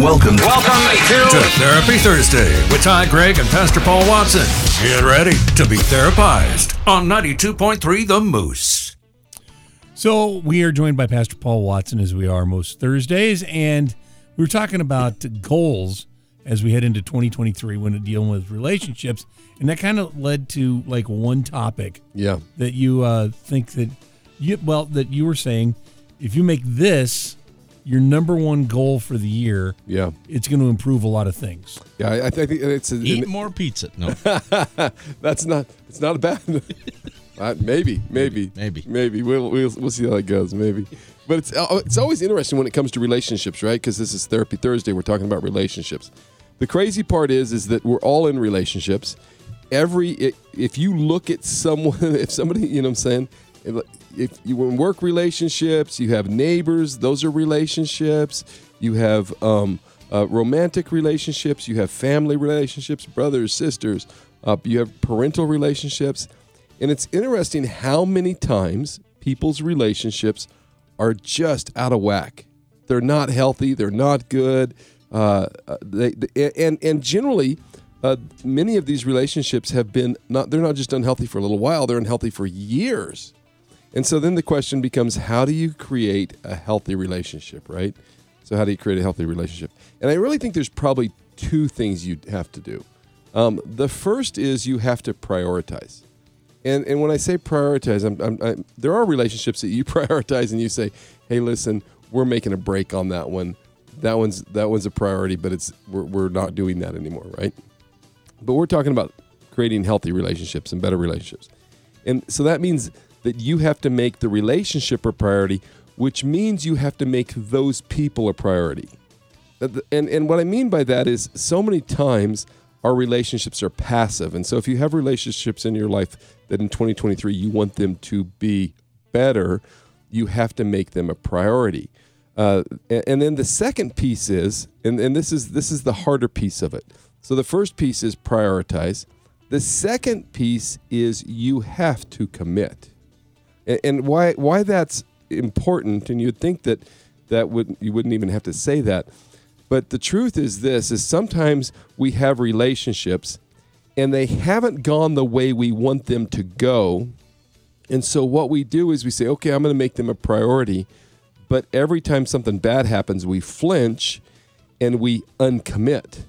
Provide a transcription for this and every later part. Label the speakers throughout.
Speaker 1: Welcome.
Speaker 2: Welcome to,
Speaker 3: to Therapy Thursday with Ty Gregg and Pastor Paul Watson. Get ready to be therapized on 92.3 The Moose.
Speaker 4: So we are joined by Pastor Paul Watson as we are most Thursdays, and we were talking about goals as we head into 2023 when dealing with relationships, and that kind of led to like one topic.
Speaker 5: Yeah.
Speaker 4: That you uh, think that you well that you were saying if you make this your number one goal for the year,
Speaker 5: Yeah.
Speaker 4: it's going to improve a lot of things.
Speaker 5: Yeah, I, I think it's a,
Speaker 6: Eat more pizza. No,
Speaker 5: that's not it's not a bad. uh, maybe, maybe,
Speaker 6: Maybe.
Speaker 5: maybe. We'll, we'll we'll see how that goes. Maybe, but it's uh, it's always interesting when it comes to relationships, right? Because this is Therapy Thursday. We're talking about relationships. The crazy part is, is that we're all in relationships. Every if you look at someone, if somebody, you know, what I'm saying, if- you in work relationships, you have neighbors, those are relationships. You have um, uh, romantic relationships. You have family relationships, brothers, sisters. Uh, you have parental relationships, and it's interesting how many times people's relationships are just out of whack. They're not healthy. They're not good. Uh, uh, they, they- and and generally, uh, many of these relationships have been not. They're not just unhealthy for a little while. They're unhealthy for years. And so then the question becomes how do you create a healthy relationship, right? So, how do you create a healthy relationship? And I really think there's probably two things you have to do. Um, the first is you have to prioritize. And, and when I say prioritize, I'm, I'm, I'm, there are relationships that you prioritize and you say, hey, listen, we're making a break on that one. That one's, that one's a priority, but it's, we're, we're not doing that anymore, right? But we're talking about creating healthy relationships and better relationships. And so that means that you have to make the relationship a priority, which means you have to make those people a priority. And, and what I mean by that is so many times our relationships are passive. And so if you have relationships in your life that in 2023 you want them to be better, you have to make them a priority. Uh, and, and then the second piece is, and, and this is this is the harder piece of it. So the first piece is prioritize. The second piece is you have to commit. And, and why why that's important, and you'd think that that would you wouldn't even have to say that, but the truth is this: is sometimes we have relationships, and they haven't gone the way we want them to go, and so what we do is we say, okay, I'm going to make them a priority, but every time something bad happens, we flinch, and we uncommit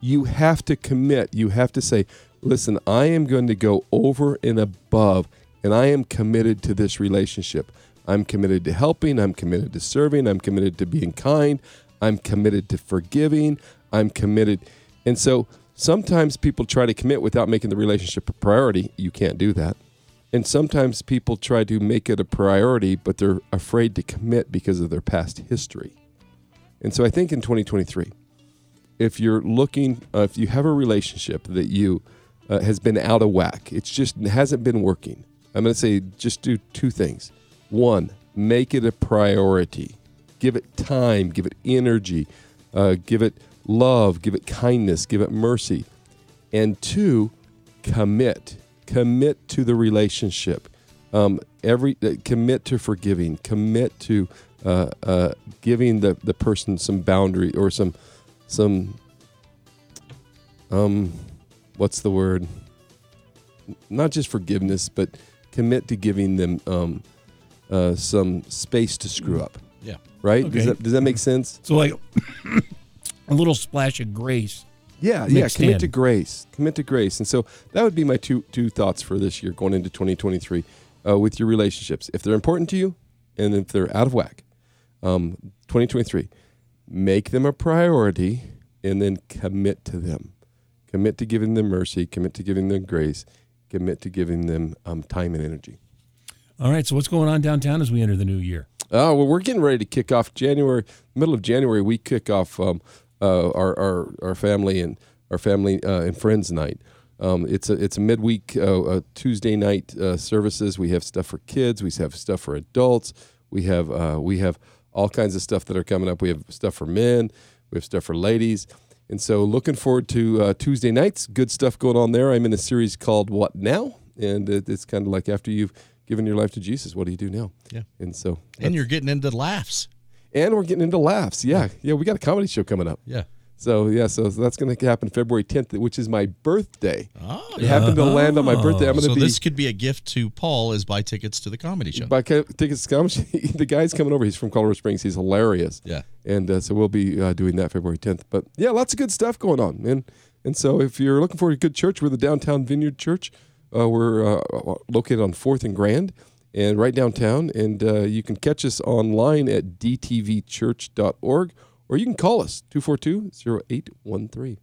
Speaker 5: you have to commit. You have to say, listen, I am going to go over and above, and I am committed to this relationship. I'm committed to helping. I'm committed to serving. I'm committed to being kind. I'm committed to forgiving. I'm committed. And so sometimes people try to commit without making the relationship a priority. You can't do that. And sometimes people try to make it a priority, but they're afraid to commit because of their past history. And so I think in 2023, if you're looking, uh, if you have a relationship that you uh, has been out of whack, it's just it hasn't been working. I'm going to say just do two things. One, make it a priority. Give it time, give it energy, uh, give it love, give it kindness, give it mercy. And two, commit. Commit to the relationship. Um, every uh, commit to forgiving. Commit to uh, uh, giving the, the person some boundary or some some um what's the word not just forgiveness but commit to giving them um uh, some space to screw up
Speaker 6: yeah.
Speaker 5: right
Speaker 4: Okay.
Speaker 5: does, that, does that make sense
Speaker 4: So like a little splash of grace.
Speaker 5: yeah yeah commit
Speaker 4: in.
Speaker 5: to grace commit to grace and so that would be my two two thoughts for this year going into 2023 uh, with your relationships if they're important to you and if they're out of whack um, 2023 make them a priority and then commit to them commit to giving them mercy commit to giving them grace commit to giving them um, time and energy
Speaker 4: All right. So what's going on downtown as we enter the new year?
Speaker 5: Oh well, we're getting ready to kick off January, middle of January. We kick off um, uh, our, our our family and our family uh, and friends night. Um, it's a it's a midweek uh, uh, Tuesday night uh, services. We have stuff for kids. We have stuff for adults. We have uh, we have all kinds of stuff that are coming up. We have stuff for men. We have stuff for ladies. And so, looking forward to uh, Tuesday nights. Good stuff going on there. I'm in a series called "What Now," and it, it's kind of like after you've given your life to Jesus, what do you do now?
Speaker 6: Yeah.
Speaker 5: And so,
Speaker 6: And you're getting into laughs.
Speaker 5: and we're getting into laughs. Yeah, yeah, we got a comedy show coming up.
Speaker 1: Yeah.
Speaker 5: So yeah, so, so that's going to happen February 10th, which is my birthday.
Speaker 1: Oh,
Speaker 5: It happened to land on my birthday. I'm going to
Speaker 1: So
Speaker 5: be
Speaker 1: this could be a gift to Paul is buy tickets to the comedy show.
Speaker 5: buy ca- tickets. to comedy. the guy's coming over. He's from Colorado Springs. He's hilarious.
Speaker 1: Yeah.
Speaker 5: and uh, so we'll be uh, doing that February 10th. But yeah, lots of good stuff going on, and and so if you're looking for a good church, we're the Downtown Vineyard Church. Uh, we're uh, located on Fourth and Grand, and right downtown. And uh, you can catch us online at dtvchurch.org, or you can call us 242-0813.